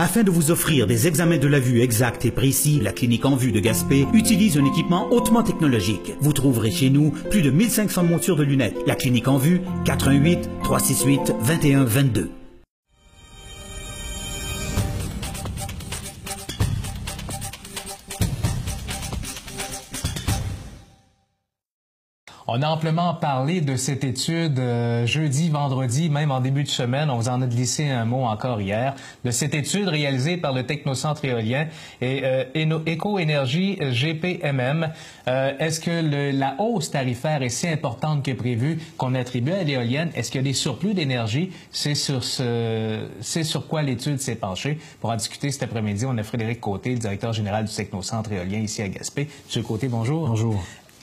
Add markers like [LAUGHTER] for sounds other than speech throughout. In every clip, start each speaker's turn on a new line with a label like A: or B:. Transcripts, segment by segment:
A: Afin de vous offrir des examens de la vue exacts et précis, la clinique en vue de Gaspé utilise un équipement hautement technologique. Vous trouverez chez nous plus de 1500 montures de lunettes. La clinique en vue, 418 368 2122.
B: On a amplement parlé de cette étude euh, jeudi, vendredi, même en début de semaine. On vous en a glissé un mot encore hier. De cette étude réalisée par le Technocentre éolien et euh, Éco-Énergie GPMM. Euh, Est-ce que la hausse tarifaire est si importante que prévu qu'on attribue à l'éolienne? Est-ce qu'il y a des surplus d'énergie? C'est sur ce, sur quoi l'étude s'est penchée. Pour en discuter cet après-midi, on a Frédéric Côté, le directeur général du Technocentre éolien ici à Gaspé. Monsieur Côté, bonjour.
C: Bonjour.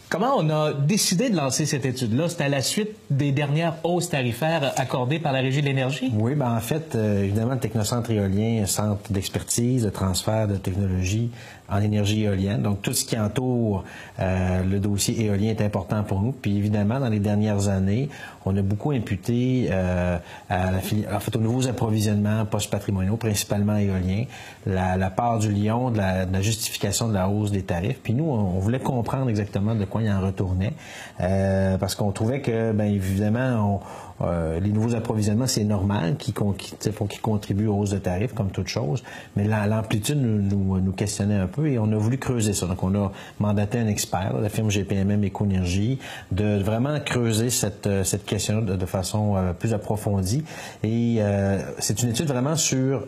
B: Comment on a décidé de lancer cette étude-là? C'était à la suite des dernières hausses tarifaires accordées par la Régie de l'énergie?
C: Oui, ben en fait, euh, évidemment, le Technocentre éolien, centre d'expertise, de transfert de technologie en énergie éolienne. Donc, tout ce qui entoure euh, le dossier éolien est important pour nous. Puis, évidemment, dans les dernières années, on a beaucoup imputé euh, à la en fait, aux nouveaux approvisionnements post-patrimoniaux, principalement éoliens, la, la, part du lion de la, justification de la hausse des tarifs. Puis nous, on, voulait comprendre exactement de quoi il en retournait, euh, parce qu'on trouvait que, bien évidemment, on, euh, les nouveaux approvisionnements, c'est normal qu'ils qu contribuent aux hausses de tarifs, comme toute chose, mais l'amplitude nous, nous, questionnait un peu et on a voulu creuser ça. Donc, on a mandaté un expert, la firme GPMM Écoénergie, de vraiment creuser cette, euh, cette question de, de façon euh, plus approfondie. Et c'est une étude vraiment sur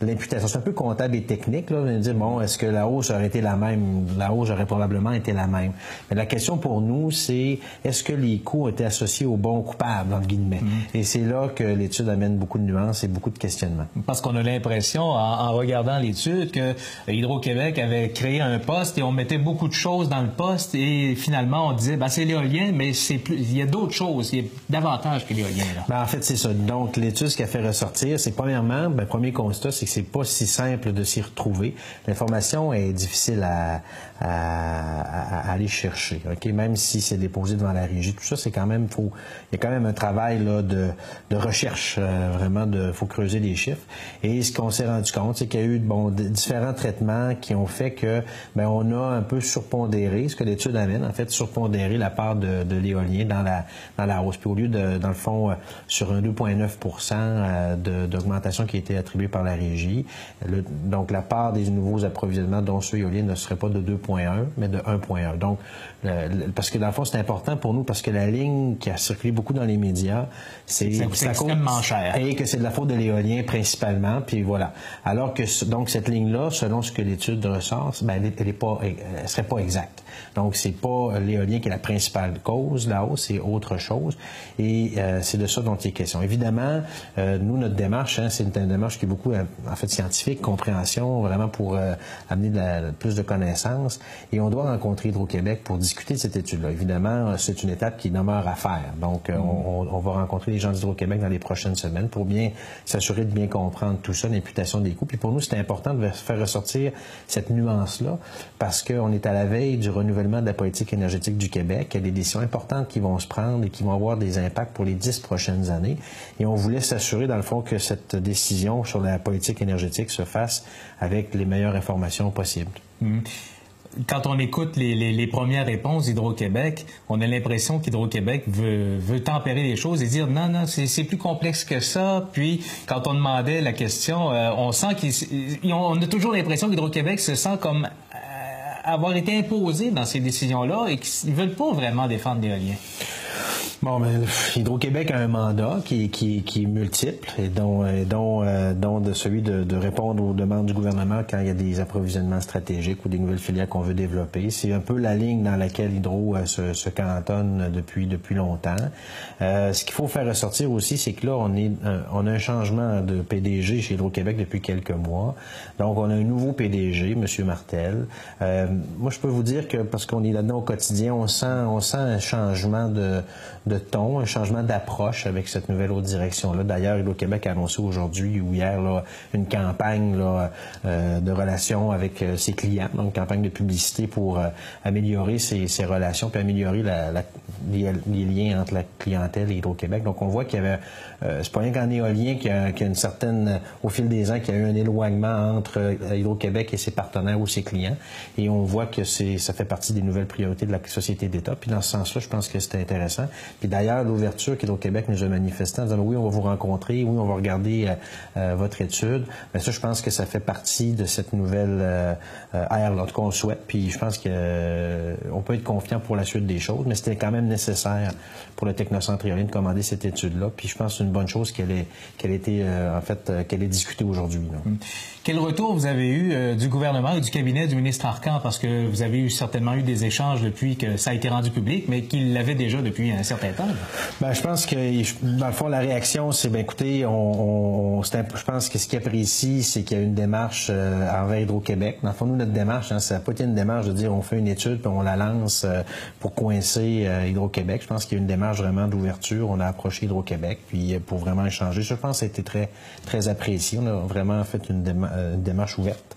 C: l'imputation. C'est un peu comptable et technique. Là. On dire, bon, est-ce que la hausse aurait été la même? La hausse aurait probablement été la même. Mais la question pour nous, c'est est-ce que les coûts ont été associés au bon coupable, entre guillemets? Mm-hmm. Et c'est là que l'étude amène beaucoup de nuances et beaucoup de questionnements.
B: Parce qu'on a l'impression, en, regardant l'étude, que Hydro-Québec avait créé un poste et on mettait beaucoup de choses dans le poste et finalement on disait, ben, c'est l'éolien, mais c'est plus, il y a d'autres choses, il y a davantage que l'éolien.
C: Ben, en fait, c'est ça. Donc, l'étude, ce qu'elle fait ressortir, c'est premièrement, ben, premier constat, c'est que c'est pas si simple de s'y retrouver. L'information est difficile à, à, aller chercher. Ok, même si c'est déposé devant la régie, tout ça, c'est quand même faut. Il y a quand même un travail là de, de recherche euh, vraiment de. Faut creuser les chiffres. Et ce qu'on s'est rendu compte, c'est qu'il y a eu bon différents traitements qui ont fait que ben on a un peu surpondéré ce que l'étude amène en fait surpondéré la part de, de l'éolien dans la dans la hausse. Puis au lieu de dans le fond euh, sur un 2,9% euh, d'augmentation qui a été attribuée par la régie, donc la part des nouveaux approvisionnements dont ceux éoliens ne serait pas de 2 mais de 1.1. Donc, parce que dans le fond, c'est important pour nous parce que la ligne qui a circulé beaucoup dans les médias, c'est
B: extrêmement cher.
C: Et que c'est de la faute de l'éolien principalement, puis voilà. Alors que donc cette ligne-là, selon ce que l'étude ressort, ben, elle, est pas, elle serait pas exacte. Donc, c'est pas l'éolien qui est la principale cause là haut, c'est autre chose. Et euh, c'est de ça dont il est question. Évidemment, euh, nous, notre démarche, hein, c'est une, démarche qui est beaucoup, euh, en fait, scientifique, compréhension, vraiment pour amener de plus de connaissances. Et on doit rencontrer Hydro-Québec pour discuter de cette étude-là. Évidemment, c'est une étape qui demeure à faire. Donc, on, on, va rencontrer les gens d'Hydro-Québec dans les prochaines semaines pour bien s'assurer de bien comprendre tout ça, l'imputation des coûts. Puis pour nous, c'est important de faire ressortir cette nuance-là parce qu'on est à la veille du renouvellement de la politique énergétique du Québec. Il y a des décisions importantes qui vont se prendre et qui vont avoir des impacts pour les dix prochaines années. Et on voulait s'assurer, dans le fond, que cette décision sur la politique énergétique se fasse avec les meilleures informations possibles.
B: Mmh. quand on écoute les, premières réponses d'Hydro-Québec, on a l'impression qu'Hydro-Québec veut, tempérer les choses et dire non, non, c'est plus complexe que ça. Puis, quand on demandait la question, euh, on sent qu'ils, on a toujours l'impression qu'Hydro-Québec se sent comme avoir été imposés dans ces décisions-là et qu'ils ne veulent pas vraiment défendre l'éolien?
C: Bon, mais Hydro-Québec a un mandat qui, qui, qui est multiple et dont, dont, euh, dont de celui de, de, répondre aux demandes du gouvernement quand il y a des approvisionnements stratégiques ou des nouvelles filières qu'on veut développer. C'est un peu la ligne dans laquelle Hydro euh, se, se, cantonne depuis, depuis longtemps. Euh, ce qu'il faut faire ressortir aussi, c'est que là, on, est, on a un changement de PDG chez Hydro-Québec depuis quelques mois. Donc, on a un nouveau PDG, M. Martel. Euh, moi, je peux vous dire que, parce qu'on est là-dedans au quotidien, on sent, on sent un changement de de ton, un changement d'approche avec cette nouvelle autre direction-là. D'ailleurs, Hydro-Québec a annoncé aujourd'hui ou hier là, une campagne là, euh, de relations avec euh, ses clients, donc une campagne de publicité pour euh, améliorer ces, ces, relations, puis améliorer la, la, les, liens entre la clientèle et Hydro-Québec. Donc, on voit qu'il y avait, euh, c'est pas rien qu'en éolien qu'il y, a, qu'il y a une certaine, au fil des ans, qu'il y a eu un éloignement entre Hydro-Québec et ses partenaires ou ses clients. Et on voit que c'est, ça fait partie des nouvelles priorités de la société d'État. Puis dans ce sens-là, je pense que c'était intéressant. Puis d'ailleurs, l'ouverture qu'Hydro-Québec nous a manifestée en disant oui, on va vous rencontrer, oui, on va regarder euh, euh, votre étude. Mais ça, je pense que ça fait partie de cette nouvelle euh, ère là, qu'on souhaite. Puis je pense qu'on euh, peut être confiant pour la suite des choses, mais c'était quand même nécessaire pour le Technocentre de commander cette étude-là. Puis je pense que c'est une bonne chose qu'elle ait, qu'elle été, en fait, qu'elle ait discutée aujourd'hui.
B: Hum. Quel retour vous avez eu du gouvernement et du cabinet du ministre Arcan? Parce que vous avez eu, certainement eu des échanges depuis que ça a été rendu public, mais qu'il l'avait déjà depuis un certain
C: Ben, je pense que, dans le fond, la réaction, c'est, ben, écoutez, on, on je pense que ce qui apprécie, c'est qu'il y a une démarche euh, envers Hydro-Québec. Dans le fond, nous, notre démarche, hein, ça n'a pas été une démarche de dire on fait une étude puis on la lance euh, pour coincer euh, Hydro-Québec. Je pense qu'il y a une démarche vraiment d'ouverture. On a approché Hydro-Québec puis euh, pour vraiment échanger. Je pense que ça a été très, très apprécié. On a vraiment fait une, déma une démarche ouverte.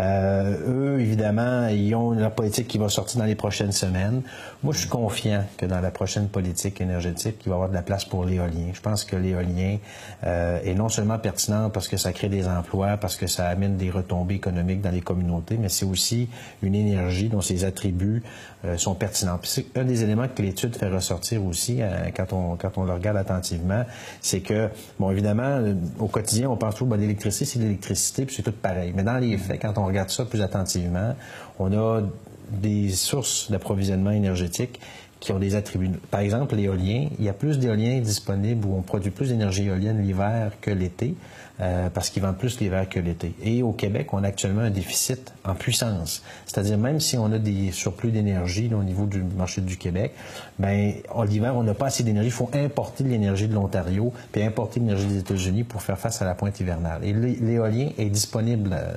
C: Euh, eux, évidemment, ils ont leur politique qui va sortir dans les prochaines semaines. Moi, je suis confiant que dans la prochaine politique énergétique, il va y avoir de la place pour l'éolien. Je pense que l'éolien euh, est non seulement pertinent parce que ça crée des emplois, parce que ça amène des retombées économiques dans les communautés, mais c'est aussi une énergie dont ses attributs euh, sont pertinents. C'est un des éléments que l'étude fait ressortir aussi quand on quand on le regarde attentivement, c'est que bon évidemment au quotidien on pense toujours ben, l'électricité c'est l'électricité puis c'est tout pareil. Mais dans les faits quand on regarde ça plus attentivement, on a des sources d'approvisionnement énergétique qui ont des attributs. Par exemple, l'éolien, il y a plus d'éoliens disponibles où on produit plus d'énergie éolienne l'hiver que l'été. Euh, parce qu'ils vendent plus l'hiver que l'été. Et au Québec, on a actuellement un déficit en puissance. C'est-à-dire, même si on a des surplus d'énergie au niveau du marché du Québec, ben, l'hiver, on n'a pas assez d'énergie. Il faut importer de l'énergie de l'Ontario, puis importer de l'énergie des États-Unis pour faire face à la pointe hivernale. Et l'éolien est disponible euh,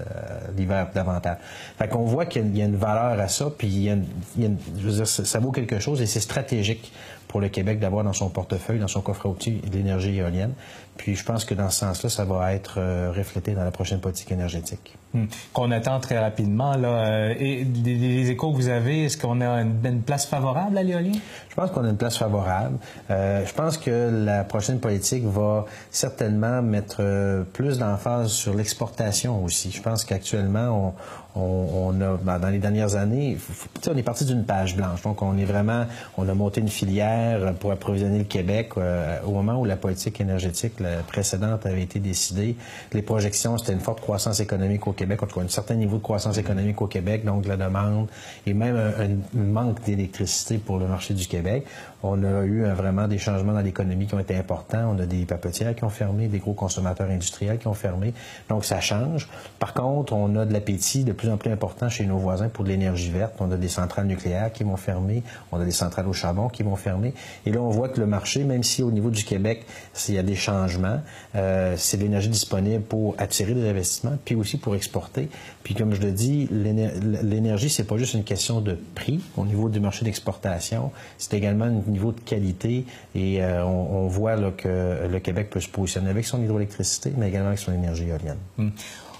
C: l'hiver davantage. Fait qu'on voit qu'il y a une valeur à ça, puis il y a, il y a je veux dire, ça vaut quelque chose et c'est stratégique pour le Québec d'avoir dans son portefeuille, dans son coffre outil, de l'énergie éolienne. Puis je pense que dans ce sens-là, ça va être euh, reflété dans la prochaine politique énergétique.
B: Hmm. Qu'on attend très rapidement. Là. Euh, et les, échos que vous avez, est-ce qu'on a une, une, place favorable à l'éolien?
C: Je pense qu'on a une place favorable. Euh, je pense que la prochaine politique va certainement mettre euh, plus d'emphase sur l'exportation aussi. Je pense qu'actuellement, on, a, ben, dans les dernières années, on est parti d'une page blanche. Donc, on est vraiment, on a monté une filière pour approvisionner le Québec euh, au moment où la politique énergétique la précédente avait été décidée. Les projections, c'était une forte croissance économique au Québec, en tout cas un certain niveau de croissance économique au Québec, donc la demande et même un, un manque d'électricité pour le marché du Québec. On a eu euh, vraiment des changements dans l'économie qui ont été importants. On a des papetières qui ont fermé, des gros consommateurs industriels qui ont fermé. Donc, ça change. Par contre, on a de l'appétit de plus en plus important chez nos voisins pour de l'énergie verte. On a des centrales nucléaires qui vont fermer. On a des centrales au charbon qui vont fermer. Et là, on voit que le marché, même si au niveau du Québec, s'il y a des changements, euh, c'est de l'énergie disponible pour attirer des investissements, puis aussi pour exporter. Puis, comme je le dis, l'énergie, c'est pas juste une question de prix au niveau du marché d'exportation. C'est également un niveau de qualité et euh, on, voit que le Québec peut se positionner avec son hydroélectricité, mais également avec son énergie éolienne.
B: Mmh.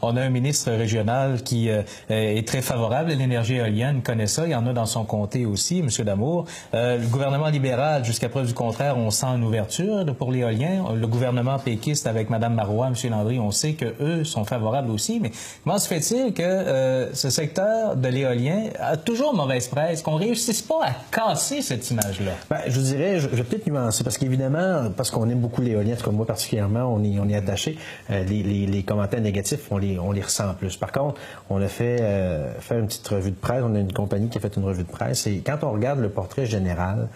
B: On a un ministre régional qui euh, est très favorable à l'énergie éolienne, connaît ça. Il y en a dans son comté aussi, M. Damour. Euh, le gouvernement libéral, jusqu'à preuve du contraire, on sent une ouverture pour l'éolien. Le gouvernement péquiste avec Mme Marois, M. Landry, on sait que eux sont favorables aussi. Mais comment se fait-il que euh, ce secteur de l'éolien a toujours mauvaise presse, qu'on réussisse pas à casser cette image-là?
C: Ben, je dirais, je, je vais peut-être nuancer, parce qu'évidemment, parce qu'on aime beaucoup l'éolien, comme moi particulièrement, on y, est attaché. Euh, les, les commentaires négatifs, on les on les ressent plus. Par contre, on a fait, euh, fait une petite revue de presse, on a une compagnie qui a fait une revue de presse, et quand on regarde le portrait général,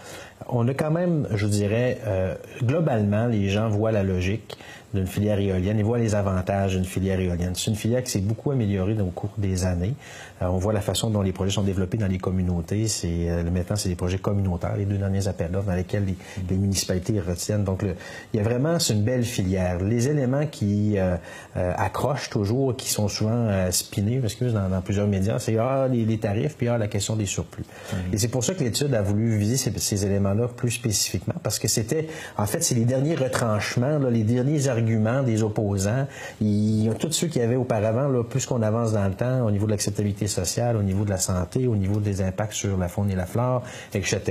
C: on a quand même, je dirais, euh, globalement, les gens voient la logique d'une filière éolienne et voit les avantages d'une filière éolienne. C'est une filière qui s'est beaucoup améliorée au cours des années. Euh, on voit la façon dont les projets sont développés dans les communautés. C'est euh, maintenant c'est des projets communautaires, les deux derniers appels d'offres dans lesquels les, municipalités retiennent. Donc il y a vraiment c'est une belle filière. Les éléments qui euh, accrochent toujours, qui sont souvent spinés, excuse, dans, dans plusieurs médias, c'est ah, les, tarifs puis ah, la question des surplus. Et c'est pour ça que l'étude a voulu viser ces, ces éléments-là plus spécifiquement parce que c'était en fait c'est les derniers retranchements, là, les derniers arguments des opposants. Il y a tous ceux qui avaient auparavant, là, plus qu'on avance dans le temps, au niveau de l'acceptabilité sociale, au niveau de la santé, au niveau des impacts sur la faune et la flore, etc.,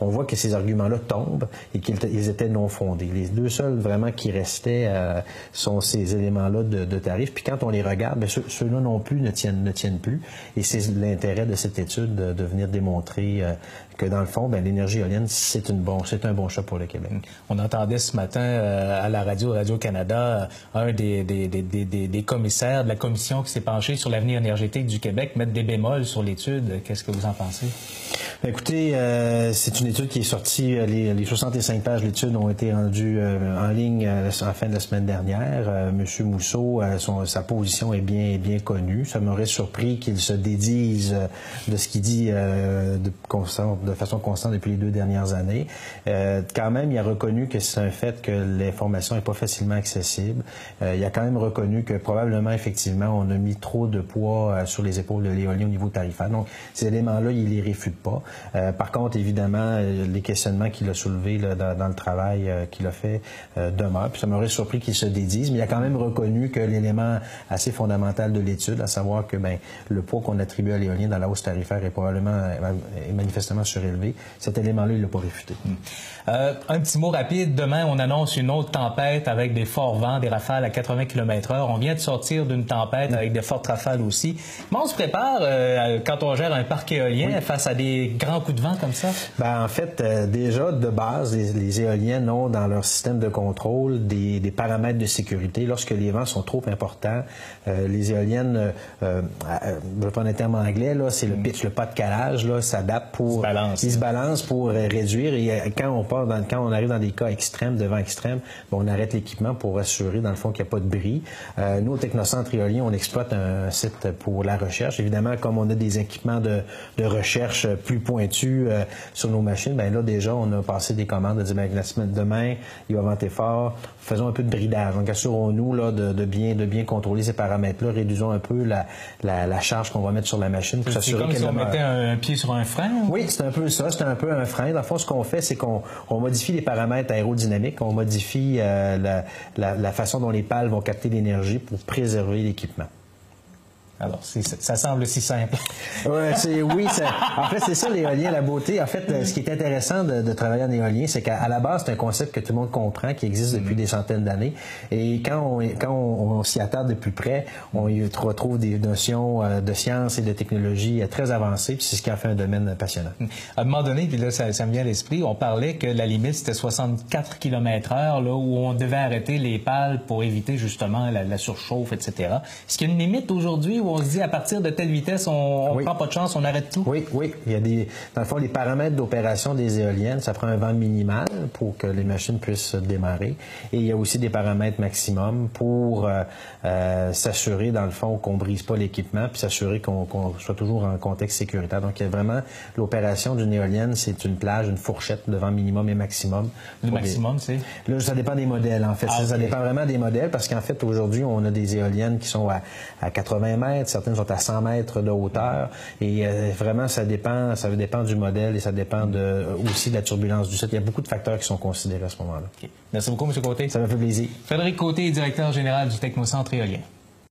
C: on voit que ces arguments-là tombent et qu'ils étaient non fondés. Les deux seuls vraiment qui restaient euh, sont ces éléments-là de, de tarifs. Puis quand on les regarde, bien, ceux-là non plus ne tiennent, ne tiennent plus. Et c'est l'intérêt de cette étude de, de venir démontrer euh, que dans le fond, ben, l'énergie éolienne, c'est bon, un bon choix pour le Québec.
B: On entendait ce matin euh, à la radio Radio-Canada un des, des, des, des, commissaires de la commission qui s'est penché sur l'avenir énergétique du Québec mettre des bémols sur l'étude. Qu'est-ce que vous en pensez?
C: Écoutez, euh, c'est une étude qui est sortie, euh, les, les 65 pages de l'étude ont été rendues en ligne en la fin de la semaine dernière. Monsieur Mousseau, son, sa position est bien, bien connue. Ça m'aurait surpris qu'il se dédise de ce qu'il dit de, de façon constante depuis les deux dernières années. Euh, quand même, il a reconnu que c'est un fait que l'information n'est pas facilement accessible. Euh, il a quand même reconnu que probablement, effectivement, on a mis trop de poids euh, sur les épaules de l'éolien au niveau tarifaire. Donc, ces éléments-là, il les réfute pas. Euh, par contre, évidemment, les questionnements qu'il a soulevés là, dans, dans, le travail qu'il a fait demeurent. Puis ça m'aurait surpris qu'il se dédise, mais il a quand même reconnu que l'élément assez fondamental de l'étude, à savoir que ben, le poids qu'on attribue à l'éolien dans la hausse tarifaire est probablement, est manifestement surélevé. Cet élément-là, il l'a pas réfuté. Hmm.
B: Euh, un petit mot rapide. Demain, on annonce une autre tempête avec des forts vents, des rafales à 80 km/h. On vient de sortir d'une tempête avec des fortes rafales aussi. Comment on se prépare euh, quand on gère un parc éolien face à des grands coups de vent comme ça?
C: Ben, en fait, euh, déjà, de base, les, les, éoliennes ont dans leur système de contrôle des, des, paramètres de sécurité. Lorsque les vents sont trop importants, les éoliennes, je vais prendre un terme anglais, là, c'est le pitch, le pas de calage, là, s'adapte pour...
B: Ils
C: se balancent pour réduire. Et quand on quand on arrive dans des cas extrêmes, de vent extrême, on arrête l'équipement pour assurer, dans le fond, qu'il n'y a pas de bris. Euh, nous, au Technocentre éolien, on exploite un site pour la recherche. Évidemment, comme on a des équipements de, recherche plus pointus euh, sur nos machines, ben là, déjà, on a passé des commandes de dire, ben, la semaine demain, il va venter fort, faisons un peu de bridage. Donc, assurons-nous là, de, bien, de bien contrôler ces paramètres-là, réduisons un peu la, la, charge qu'on va mettre sur la machine
B: pour s'assurer qu'elle si on mettait un, pied sur un frein?
C: Oui, c'est un peu ça, c'est un peu un frein. Dans le fond, ce qu'on fait, c'est qu'on on modifie les paramètres aérodynamiques, on modifie euh, la, façon dont les pales vont capter l'énergie pour préserver l'équipement.
B: Alors, ça semble si simple. [LAUGHS]
C: ouais, oui, en fait, c'est ça l'éolien, la beauté. En fait, ce qui est intéressant de, travailler en éolien, c'est qu'à la base, c'est un concept que tout le monde comprend, qui existe depuis mm. des centaines d'années. Et quand on, quand on, s'y attarde de plus près, on y retrouve des notions euh, de science et de technologie euh, très avancées, puis c'est ce qui en fait un domaine passionnant. Mm.
B: À un moment donné, puis là, ça, me vient à l'esprit, on parlait que la limite, c'était 64 km heure, là, où on devait arrêter les pales pour éviter justement la, la surchauffe, etc. Est-ce qu'il y a une limite aujourd'hui on se dit à partir de telle vitesse, on ne prend pas de chance, on arrête tout?
C: Oui, oui. Il y a des, dans le fond, les paramètres d'opération des éoliennes, ça prend un vent minimal pour que les machines puissent démarrer. Et il y a aussi des paramètres maximum pour euh, euh, s'assurer, dans le fond, qu'on ne brise pas l'équipement, puis s'assurer qu'on soit toujours en contexte sécuritaire. Donc, il y a vraiment l'opération d'une éolienne, c'est une plage, une fourchette de vent minimum et maximum.
B: Le maximum, c'est?
C: Là, ça dépend des modèles, en fait. Ah, ça, dépend vraiment des modèles, parce qu'en fait, aujourd'hui, on a des éoliennes qui sont à, à 80 mètres, certaines sont à 100 mètres de hauteur. Et euh, vraiment, ça dépend, ça dépend du modèle et ça dépend de, aussi de la turbulence du site. Il y a beaucoup de facteurs qui sont considérés à ce moment-là.
B: Merci beaucoup, M. Côté.
C: Ça m'a fait plaisir.
B: Frédéric Côté, directeur général du Technocentre éolien.